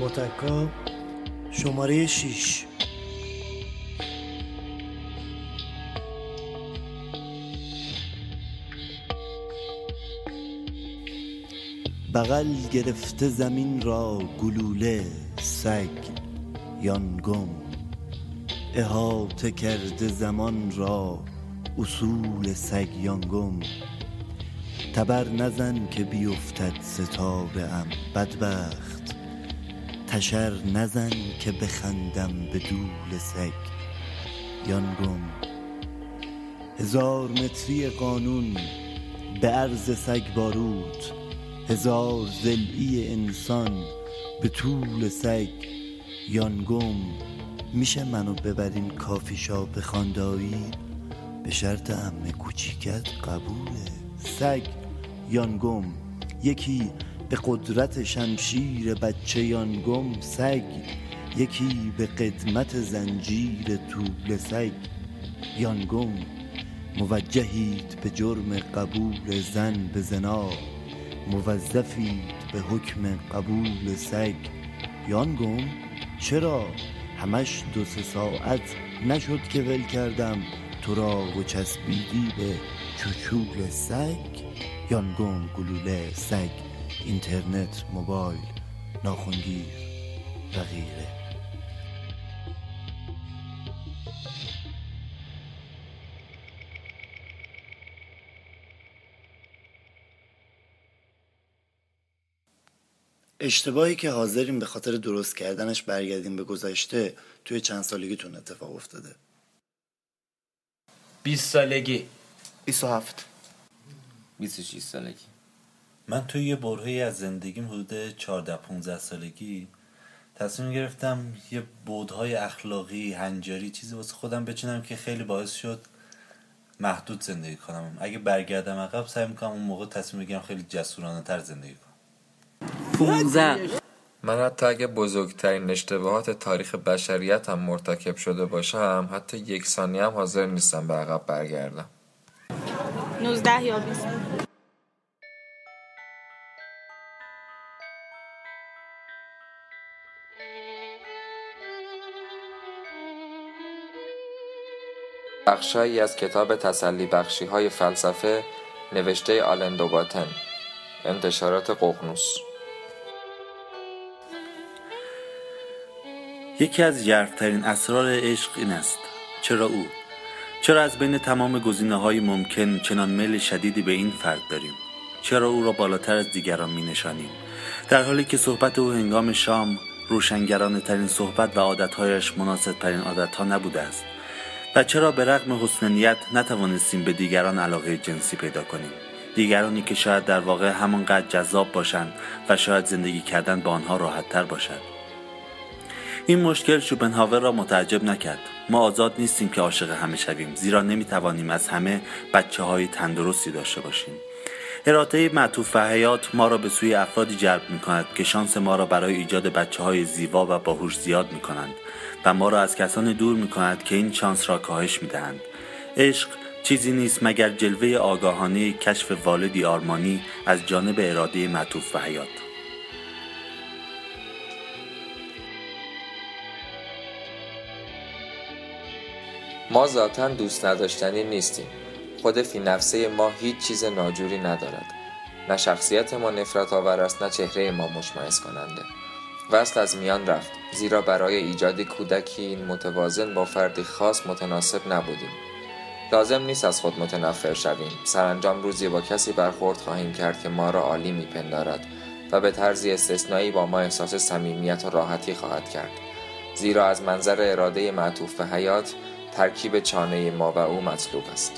متکا شماره 6 بغل گرفته زمین را گلوله سگ یانگم. احاطه کرده زمان را اصول سگ یانگم. تبر نزن که بیفتد ستاره ام بدبخت. تشر نزن که بخندم به دول سگ. یانگم هزار متری قانون به عرض سگ بارود. هزار ضلعی انسان به طول سگ. یانگم میشه منو ببرین کافی شاپ خاندایی به شرط امه کوچیکت قبوله سگ. یانگم یکی به قدرت شمشیر بچه یانگم سگ یکی به قدمت زنجیر طول سگ. یانگم موجهید به جرم قبول زن به زنا موظفید به حکم قبول سگ. یانگم چرا همش دو سه ساعت نشد که ول کردم تو را و چسبیدی به چوچول سگ؟ یانگم گلوله سگ. اینترنت موبایل ناخونگیر و غیره اشتباهی که حاضریم به خاطر درست کردنش برگردیم به گذشته توی چند سالگیتون اتفاق افتاده. 20 سالگی. 27 26 سالگی. من توی یه برهه‌ای از زندگیم حدود 14 15 سالگی تصمیم گرفتم یه بودهای اخلاقی هنجاری چیزی واسه خودم بچینم که خیلی باعث شد محدود زندگی کنم. اگه برگردم عقب سعی می‌کنم اون موقع تصمیم بگیرم خیلی جسورانه تر زندگی کنم. 15 من حتی اگه بزرگترین اشتباهات تاریخ بشریت هم مرتکب شده باشم حتی یک ثانیه هم حاضر نیستم به عقب برگردم. 19 یا 20 بخشهایی از کتاب تسلی بخشی های فلسفه نوشته آلن دوباتن انتشارات ققنوس. یکی از ژرفترین اسرار عشق این است. چرا او؟ چرا از بین تمام گزینه های ممکن چنان میل شدیدی به این فرد داریم؟ چرا او را بالاتر از دیگران می نشانیم در حالی که صحبت او هنگام شام روشنگرانه ترین صحبت و عادتهایش مناسب ترین عادتها نبوده است. و چرا به رغم حسن نیت نتوانستیم به دیگران علاقه جنسی پیدا کنیم؟ دیگرانی که شاید در واقع همانقدر جذاب باشند و شاید زندگی کردن با آنها راحت تر باشد. این مشکل شوپنهاور را متعجب نکرد. ما آزاد نیستیم که عاشق همه شویم زیرا نمی‌توانیم از همه بچه های تندرستی داشته باشیم. اراده معطوف حیات ما را به سوی افرادی جلب می کند که شانس ما را برای ایجاد بچه های زیبا و باهوش زیاد می کنند و ما را از کسانی دور می کند که این شانس را کاهش می دهند. عشق چیزی نیست مگر جلوه آگاهانه کشف والدی آرمانی از جانب اراده معطوف و حیات ما ذاتا دوست نداشتنی نیستیم خود فی نفسه ما هیچ چیز ناجوری ندارد. نه شخصیت ما نفرت آور است نه چهره ما مشمئز کننده. وصل از میان رفت. زیرا برای ایجاد کودکی متوازن با فردی خاص متناسب نبودیم. لازم نیست از خود متنفر شویم. سرانجام روزی با کسی برخورد خواهیم کرد که ما را عالی میپندارد و به طرزی استثنایی با ما احساس صمیمیت و راحتی خواهد کرد. زیرا از منظر اراده معطوف به حیات ترکیب چانه ما و او مطلوب است.